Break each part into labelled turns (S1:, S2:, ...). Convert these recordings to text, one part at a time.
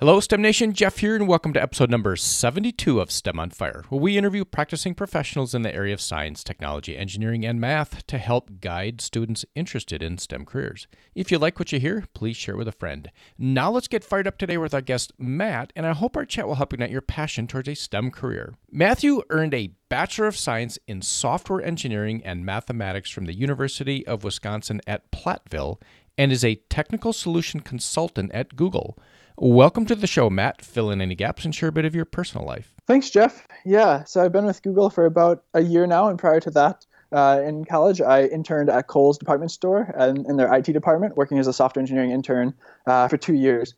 S1: Hello, STEM Nation. Jeff here, and welcome to episode number 72 of STEM on Fire, where we interview practicing professionals in the area of science, technology, engineering, and math to help guide students interested in STEM careers. If you like what you hear, please share with a friend. Now, let's get fired up today with our guest, Matt, and I hope our chat will help ignite your passion towards a STEM career. Matthew earned a Bachelor of Science in Software Engineering and Mathematics from the University of Wisconsin at Platteville and is a technical solution consultant at Google. Welcome to the show, Matt. Fill in any gaps and share a bit of your personal life.
S2: Thanks, Jeff. Yeah, so I've been with Google for about a year now, and prior to that, uh, in college, I interned at Kohl's department store and in their IT department, working as a software engineering intern uh, for two years.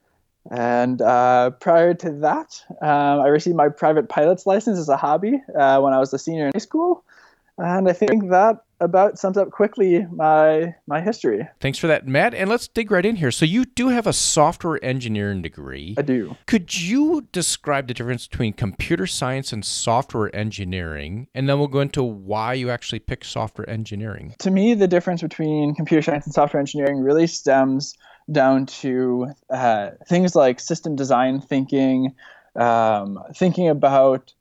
S2: And uh, prior to that, um, I received my private pilot's license as a hobby uh, when I was a senior in high school. And I think that about sums up quickly my my history.
S1: Thanks for that, Matt. And let's dig right in here. So you do have a software engineering degree.
S2: I do.
S1: Could you describe the difference between computer science and software engineering? And then we'll go into why you actually pick software engineering.
S2: To me, the difference between computer science and software engineering really stems down to uh, things like system design thinking, um, thinking about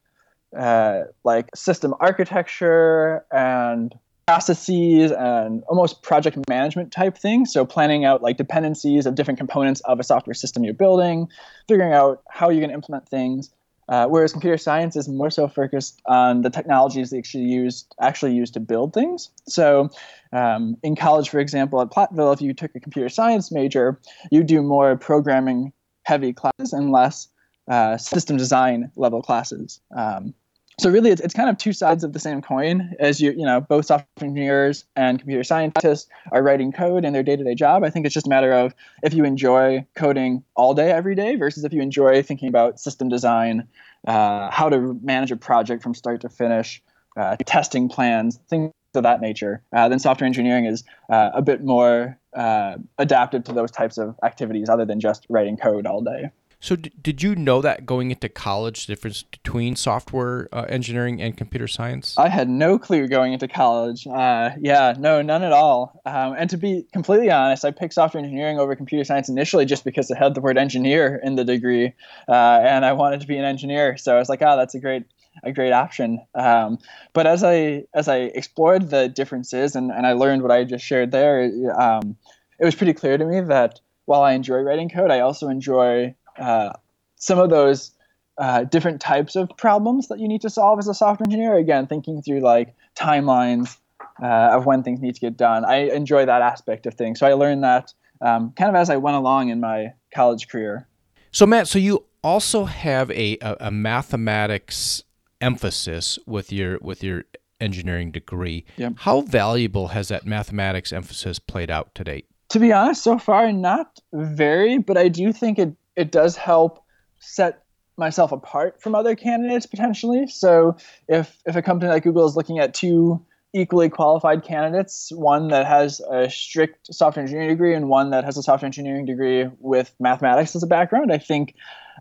S2: uh, like system architecture and processes and almost project management type things. So planning out like dependencies of different components of a software system you're building, figuring out how you're going to implement things. Uh, whereas computer science is more so focused on the technologies that actually used actually used to build things. So, um, in college, for example, at Platteville, if you took a computer science major, you do more programming heavy classes and less uh, system design level classes. Um, so really it's, it's kind of two sides of the same coin as you you know both software engineers and computer scientists are writing code in their day-to-day job. I think it's just a matter of if you enjoy coding all day every day versus if you enjoy thinking about system design uh, how to manage a project from start to finish uh, testing plans things of that nature. Uh, then software engineering is uh, a bit more uh, adapted to those types of activities other than just writing code all day
S1: so, d- did you know that going into college, the difference between software uh, engineering and computer science?
S2: I had no clue going into college. Uh, yeah, no, none at all. Um, and to be completely honest, I picked software engineering over computer science initially just because it had the word engineer in the degree, uh, and I wanted to be an engineer. So I was like, oh, that's a great a great option. Um, but as I as I explored the differences and, and I learned what I just shared there, um, it was pretty clear to me that while I enjoy writing code, I also enjoy uh, some of those uh, different types of problems that you need to solve as a software engineer. Again, thinking through like timelines uh, of when things need to get done. I enjoy that aspect of things. So I learned that um, kind of as I went along in my college career.
S1: So Matt, so you also have a, a, a mathematics emphasis with your with your engineering degree.
S2: Yep.
S1: How valuable has that mathematics emphasis played out to date?
S2: To be honest, so far not very, but I do think it it does help set myself apart from other candidates potentially. So if if a company like Google is looking at two equally qualified candidates, one that has a strict software engineering degree and one that has a software engineering degree with mathematics as a background, I think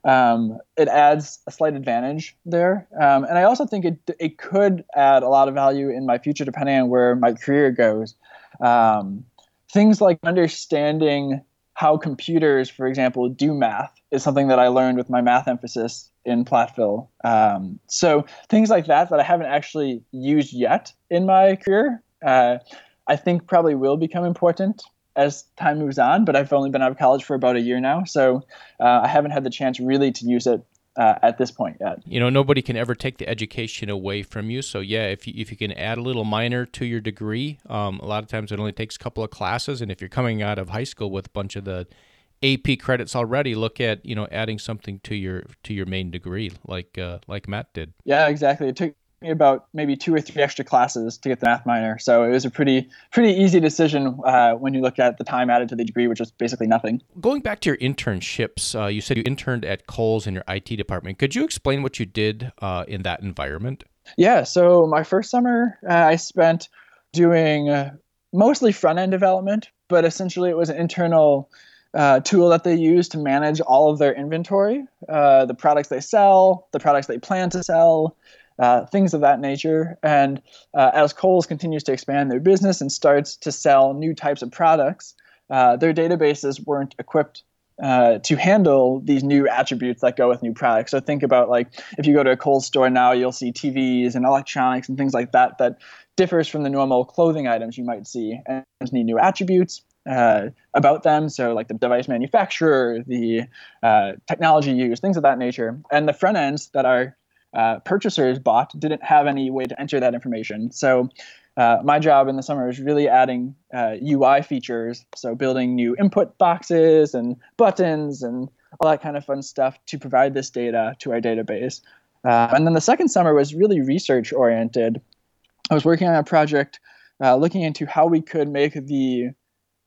S2: um, it adds a slight advantage there. Um, and I also think it, it could add a lot of value in my future depending on where my career goes. Um, things like understanding how computers, for example, do math is something that I learned with my math emphasis in Platteville. Um, so things like that that I haven't actually used yet in my career, uh, I think probably will become important as time moves on. But I've only been out of college for about a year now, so uh, I haven't had the chance really to use it uh, at this point yet.
S1: You know, nobody can ever take the education away from you. So yeah, if you, if you can add a little minor to your degree, um, a lot of times it only takes a couple of classes, and if you're coming out of high school with a bunch of the AP credits already, look at you know adding something to your to your main degree, like uh, like Matt did.
S2: Yeah, exactly. It took me about maybe two or three extra classes to get the math minor. So it was a pretty pretty easy decision uh, when you look at the time added to the degree, which was basically nothing.
S1: Going back to your internships, uh, you said you interned at Kohl's in your IT department. Could you explain what you did uh, in that environment?
S2: Yeah. So my first summer, uh, I spent doing uh, mostly front end development, but essentially it was an internal. Uh, tool that they use to manage all of their inventory, the products they sell, the products they plan to sell, uh, things of that nature. And uh, as Kohl's continues to expand their business and starts to sell new types of products, uh, their databases weren't equipped uh, to handle these new attributes that go with new products. So think about like if you go to a Kohl's store now, you'll see TVs and electronics and things like that that differs from the normal clothing items you might see and need new attributes uh, about them. So like the device manufacturer, the uh, technology used, things of that nature, and the front ends that our uh, purchasers bought didn't have any way to enter that information. So uh, my job in the summer was really adding UI uh, features, so building new input boxes and buttons and all that kind of fun stuff to provide this data to our database. Uh, and then the second summer was really research oriented. I was working on a project uh, looking into how we could make the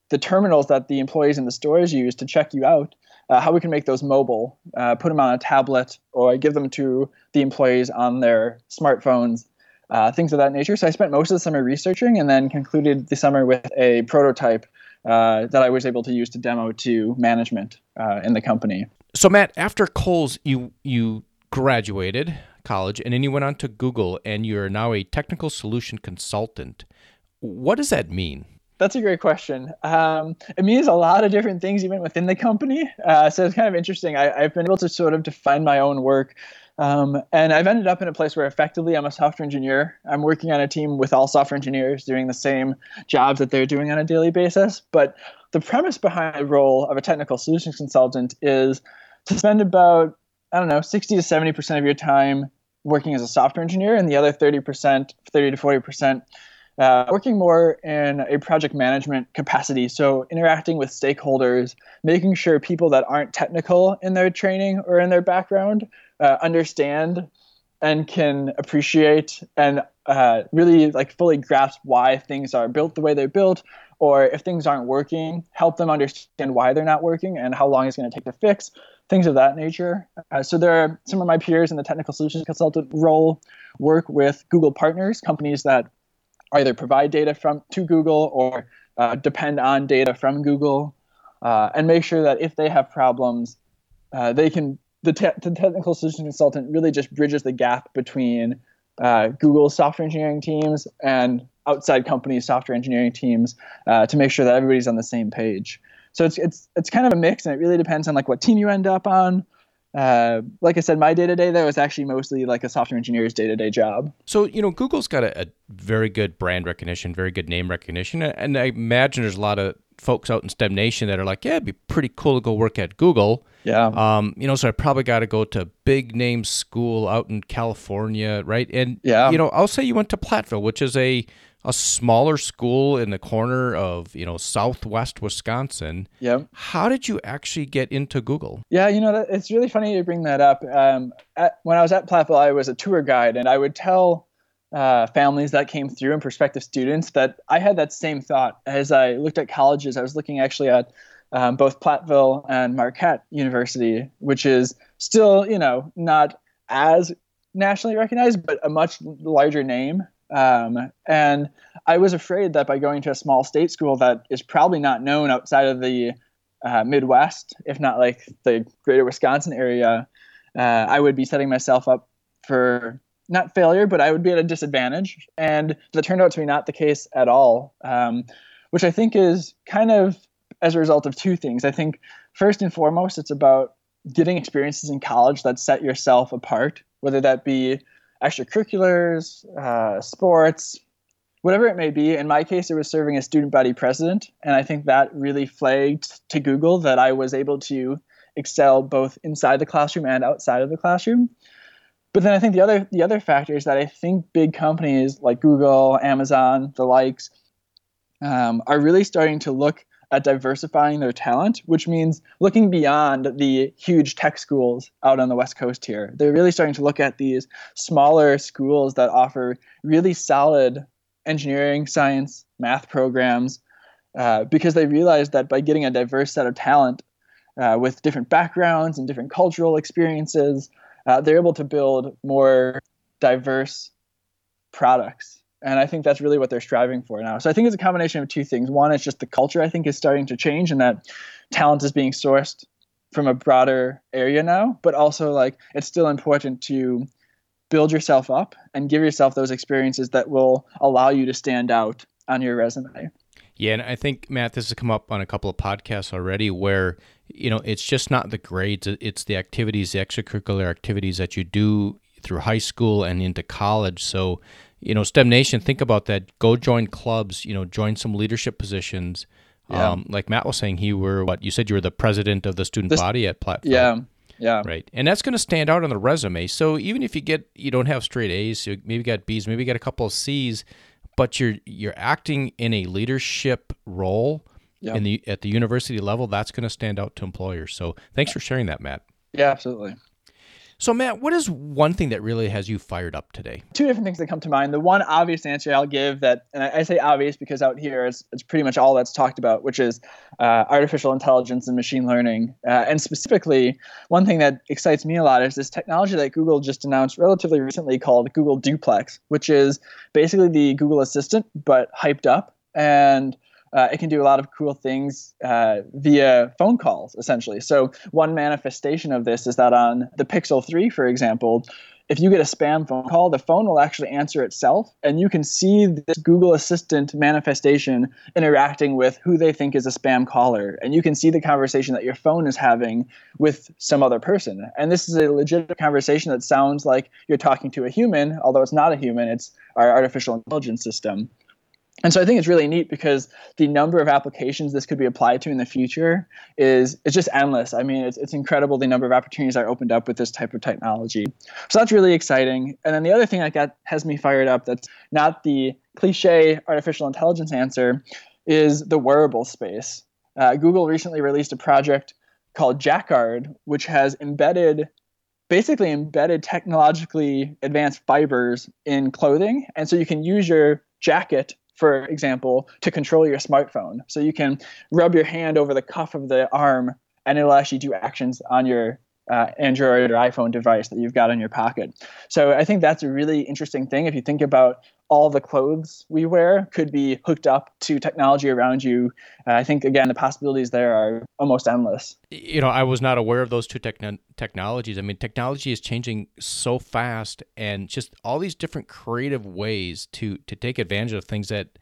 S2: the terminals that the employees in the stores use to check you out, uh, how we can make those mobile, uh, put them on a tablet, or give them to the employees on their smartphones uh, things of that nature. So I spent most of the summer researching and then concluded the summer with a prototype uh, that I was able to use to demo to management uh, in the company.
S1: So Matt, after Kohl's, you you graduated college and then you went on to Google and you're now a technical solution consultant. What does that mean?
S2: That's a great question. Um, it means a lot of different things even within the company. Uh, so it's kind of interesting. I, have been able to sort of define my own work um, and I've ended up in a place where effectively I'm a software engineer. I'm working on a team with all software engineers doing the same jobs that they're doing on a daily basis. But the premise behind the role of a technical solutions consultant is to spend about, I don't know, 60 to 70% of your time working as a software engineer and the other 30%, 30 to 40% uh, working more in a project management capacity. So, interacting with stakeholders, making sure people that aren't technical in their training or in their background uh, understand and can appreciate and uh, really like fully grasp why things are built the way they're built or if things aren't working help them understand why they're not working and how long it's going to take to fix things of that nature uh, so there are some of my peers in the technical solutions consultant role work with google partners companies that either provide data from to google or uh, depend on data from google uh, and make sure that if they have problems uh, they can the, te- the technical solution consultant really just bridges the gap between uh, Google's software engineering teams and outside companies' software engineering teams uh, to make sure that everybody's on the same page. So it's it's it's kind of a mix, and it really depends on like what team you end up on. Uh, like I said, my day to day there was actually mostly like a software engineer's day to day job.
S1: So you know, Google's got a, a, very good brand recognition, very good name recognition, and I imagine there's a lot of folks out in STEM Nation that are like, yeah, it'd be pretty cool to go work at Google.
S2: Yeah.
S1: Um, you know, so I probably got to go to big name school out in California, right? And
S2: yeah,
S1: you know, I'll say you went to Platteville, which is a a smaller school in the corner of you know southwest Wisconsin.
S2: Yeah.
S1: How did you actually get into Google?
S2: Yeah, you know, it's really funny you bring that up. Um, at, when I was at Platteville, I was a tour guide, and I would tell uh, families that came through and prospective students that I had that same thought as I looked at colleges. I was looking actually at um, both Platteville and Marquette University, which is still, you know, not as nationally recognized, but a much larger name. Um, and I was afraid that by going to a small state school that is probably not known outside of the uh, Midwest, if not like the greater Wisconsin area, uh, I would be setting myself up for not failure, but I would be at a disadvantage. And that turned out to be not the case at all, um, which I think is kind of as a result of two things. I think first and foremost, it's about getting experiences in college that set yourself apart, whether that be extracurriculars, uh, sports, whatever it may be. In my case, it was serving as student body president, and I think that really flagged to Google that I was able to excel both inside the classroom and outside of the classroom. But then I think the other the other factor is that I think big companies like Google, Amazon, the likes, um, are really starting to look at diversifying their talent, which means looking beyond the huge tech schools out on the West Coast here. They're really starting to look at these smaller schools that offer really solid engineering, science, math programs, uh, because they realize that by getting a diverse set of talent uh, with different backgrounds and different cultural experiences, uh, they're able to build more diverse products and i think that's really what they're striving for now. So i think it's a combination of two things. One is just the culture i think is starting to change and that talent is being sourced from a broader area now. But also like it's still important to build yourself up and give yourself those experiences that will allow you to stand out on your resume.
S1: Yeah and i think matt this has come up on a couple of podcasts already where you know, it's just not the grades, it's the activities, the extracurricular activities that you do through high school and into college. So, you know, STEM Nation, think about that. Go join clubs, you know, join some leadership positions. Yeah. Um, like Matt was saying, he were what you said you were the president of the student this, body at Platteville.
S2: Yeah. Yeah.
S1: Right. And that's going to stand out on the resume. So even if you get you don't have straight A's, you maybe got B's, maybe got a couple of C's, but you're you're acting in a leadership role yeah. in the at the university level, that's going to stand out to employers. So thanks for sharing that, Matt.
S2: Yeah, absolutely.
S1: So, Matt, what is one thing that really has you fired up today?
S2: Two different things that come to mind. The one obvious answer I'll give that, and I say obvious because out here it's, it's pretty much all that's talked about, which is uh, artificial intelligence and machine learning. Uh, and specifically, one thing that excites me a lot is this technology that Google just announced relatively recently called Google Duplex, which is basically the Google Assistant, but hyped up. And uh, it can do a lot of cool things uh, via phone calls, essentially. So, one manifestation of this is that on the Pixel 3, for example, if you get a spam phone call, the phone will actually answer itself, and you can see this Google Assistant manifestation interacting with who they think is a spam caller. And you can see the conversation that your phone is having with some other person. And this is a legitimate conversation that sounds like you're talking to a human, although it's not a human, it's our artificial intelligence system. And so I think it's really neat because the number of applications this could be applied to in the future is it's just endless. I mean, it's, it's incredible the number of opportunities are opened up with this type of technology. So that's really exciting. And then the other thing that got, has me fired up that's not the cliche artificial intelligence answer is the wearable space. Uh, Google recently released a project called Jacquard, which has embedded basically embedded technologically advanced fibers in clothing. And so you can use your jacket for example, to control your smartphone. So you can rub your hand over the cuff of the arm and it'll actually do actions on your uh, Android or iPhone device that you've got in your pocket. So I think that's a really interesting thing. If you think about all the clothes we wear could be hooked up to technology around you. Uh, I think again the possibilities there are almost endless.
S1: You know, I was not aware of those two techn- technologies. I mean, technology is changing so fast, and just all these different creative ways to to take advantage of things that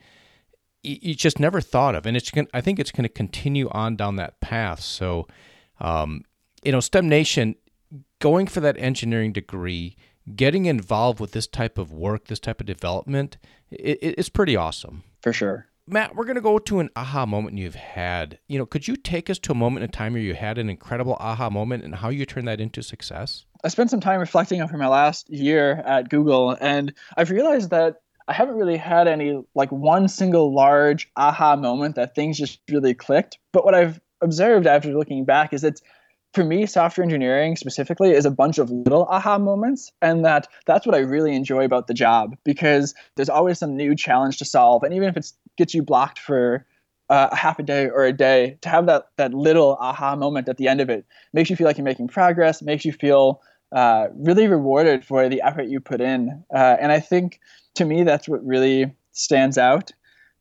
S1: you just never thought of, and it's I think it's going to continue on down that path. So, um, you know, STEM Nation going for that engineering degree getting involved with this type of work, this type of development, it, it's pretty awesome.
S2: For sure.
S1: Matt, we're going to go to an aha moment you've had. You know, could you take us to a moment in time where you had an incredible aha moment and how you turned that into success?
S2: I spent some time reflecting over my last year at Google, and I've realized that I haven't really had any like one single large aha moment that things just really clicked. But what I've observed after looking back is it's for me software engineering specifically is a bunch of little aha moments and that that's what i really enjoy about the job because there's always some new challenge to solve and even if it gets you blocked for uh, a half a day or a day to have that that little aha moment at the end of it makes you feel like you're making progress makes you feel uh, really rewarded for the effort you put in uh, and i think to me that's what really stands out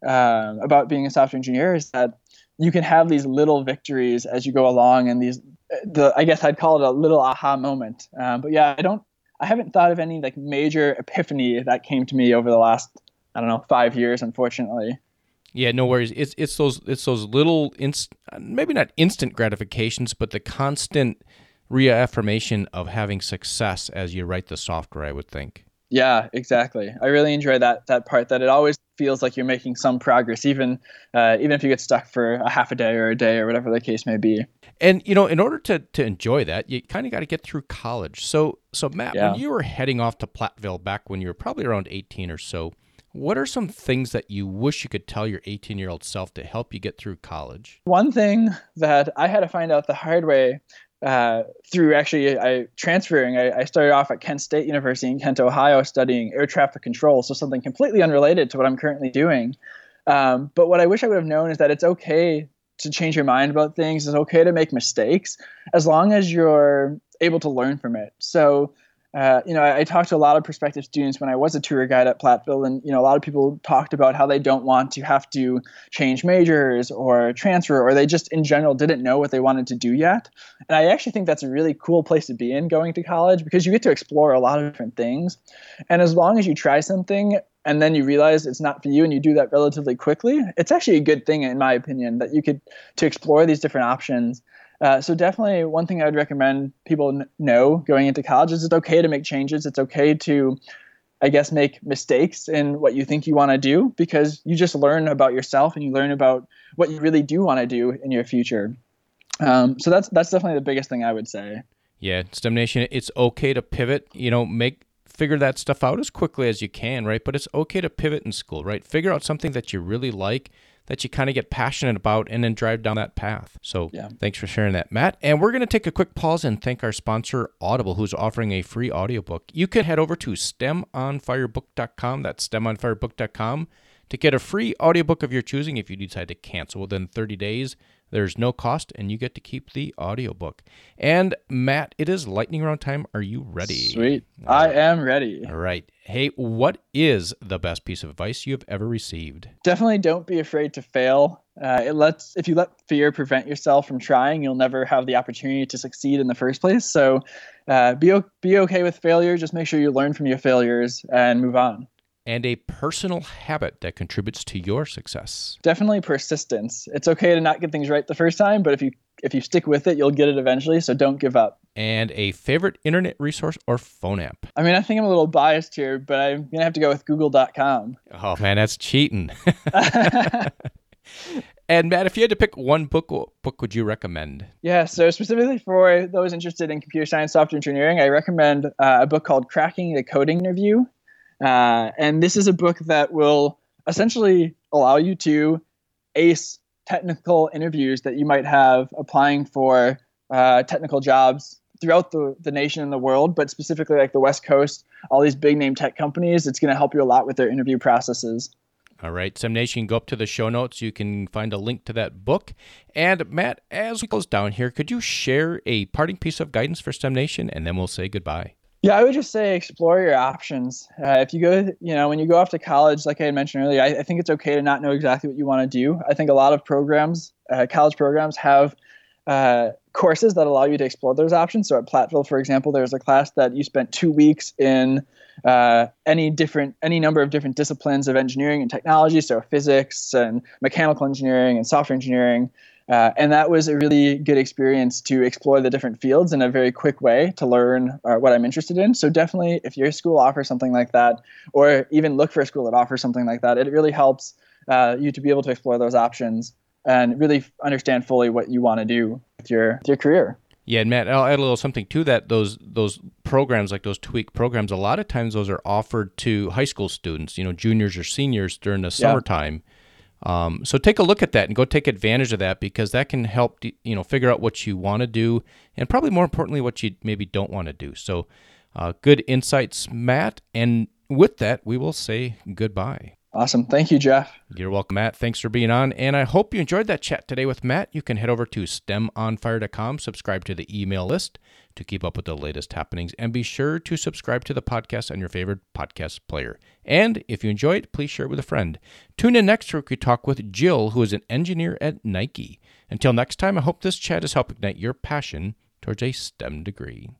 S2: uh, about being a software engineer is that you can have these little victories as you go along and these the I guess I'd call it a little aha moment. Um, but yeah, I don't I haven't thought of any like major epiphany that came to me over the last I don't know five years, unfortunately.
S1: Yeah, no worries. It's it's those it's those little inst- maybe not instant gratifications, but the constant reaffirmation of having success as you write the software. I would think.
S2: Yeah, exactly. I really enjoy that that part. That it always feels like you're making some progress, even uh, even if you get stuck for a half a day or a day or whatever the case may be.
S1: And you know, in order to to enjoy that, you kind of got to get through college. So so Matt, yeah. when you were heading off to Platteville back when you were probably around 18 or so, what are some things that you wish you could tell your 18 year old self to help you get through college?
S2: One thing that I had to find out the hard way uh, through actually I transferring. I, I, started off at Kent State University in Kent, Ohio, studying air traffic control, so something completely unrelated to what I'm currently doing. Um, but what I wish I would have known is that it's okay to change your mind about things. It's okay to make mistakes as long as you're able to learn from it. So uh, you know, I, I, talked to a lot of prospective students when I was a tour guide at Platteville, and you know, a lot of people talked about how they don't want to have to change majors or transfer, or they just in general didn't know what they wanted to do yet. And I actually think that's a really cool place to be in going to college because you get to explore a lot of different things. And as long as you try something and then you realize it's not for you and you do that relatively quickly, it's actually a good thing in my opinion that you could to explore these different options Uh, so definitely one thing I would recommend people know going into college is it's okay to make changes. It's okay to, I guess, make mistakes in what you think you want to do because you just learn about yourself and you learn about what you really do want to do in your future. Um, so that's that's definitely the biggest thing I would say.
S1: Yeah, STEM Nation, it's okay to pivot. You know, make figure that stuff out as quickly as you can, right? But it's okay to pivot in school, right? Figure out something that you really like that you kind of get passionate about and then drive down that path. So yeah. thanks for sharing that, Matt. And we're going to take a quick pause and thank our sponsor, Audible, who's offering a free audiobook. You can head over to stemonfirebook.com. That's stemonfirebook.com to get a free audiobook of your choosing if you decide to cancel within 30 days. There's no cost, and you get to keep the audiobook. And Matt, it is lightning round time. Are you ready?
S2: Sweet. I am ready.
S1: All right. Hey, what is the best piece of advice you have ever received?
S2: Definitely don't be afraid to fail. Uh, it lets if you let fear prevent yourself from trying, you'll never have the opportunity to succeed in the first place. So, uh, be be okay with failure. Just make sure you learn from your failures and move on
S1: and a personal habit that contributes to your success.
S2: Definitely persistence. It's okay to not get things right the first time, but if you if you stick with it, you'll get it eventually, so don't give up.
S1: And a favorite internet resource or phone app.
S2: I mean, I think I'm a little biased here, but I'm going to have to go with google.com.
S1: Oh man, that's cheating. And Matt, if you had to pick one book, what book would you recommend?
S2: Yeah, so specifically for those interested in computer science, software engineering, I recommend uh, a book called Cracking the Coding Interview uh, and this is a book that will essentially allow you to ace technical interviews that you might have applying for uh, technical jobs throughout the, the nation and the world, but specifically like the West Coast, all these big name tech companies, it's going to help you a lot with their interview processes.
S1: All right, STEM Nation, go up to the show notes. You can find a link to that book. And Matt, as we close down here, could you share a parting piece of guidance for STEM Nation, and then we'll say goodbye.
S2: Yeah, I would just say explore your options. Uh, if you go, you know, when you go off to college, like I had mentioned earlier, I, I think it's okay to not know exactly what you want to do. I think a lot of programs, uh, college programs, have uh, courses that allow you to explore those options. So at Platteville, for example, there's a class that you spent two weeks in uh, any different, any number of different disciplines of engineering and technology. So physics and mechanical engineering and software engineering. Uh, and that was a really good experience to explore the different fields in a very quick way to learn uh, what I'm interested in. So definitely, if your school offers something like that, or even look for a school that offers something like that, it really helps uh, you to be able to explore those options and really understand fully what you want to do with your with your career.
S1: Yeah, and Matt, I'll add a little something to that. Those those programs, like those tweak programs, a lot of times those are offered to high school students, you know, juniors or seniors during the yeah. summertime. Um, so take a look at that and go take advantage of that because that can help you know figure out what you want to do and probably more importantly what you maybe don't want to do. So uh, good insights, Matt. And with that, we will say goodbye.
S2: Awesome. Thank you, Jeff.
S1: You're welcome, Matt. Thanks for being on. And I hope you enjoyed that chat today with Matt. You can head over to stemonfire.com, subscribe to the email list to keep up with the latest happenings, and be sure to subscribe to the podcast on your favorite podcast player. And if you enjoy it, please share it with a friend. Tune in next week we talk with Jill, who is an engineer at Nike. Until next time, I hope this chat has helped ignite your passion towards a STEM degree.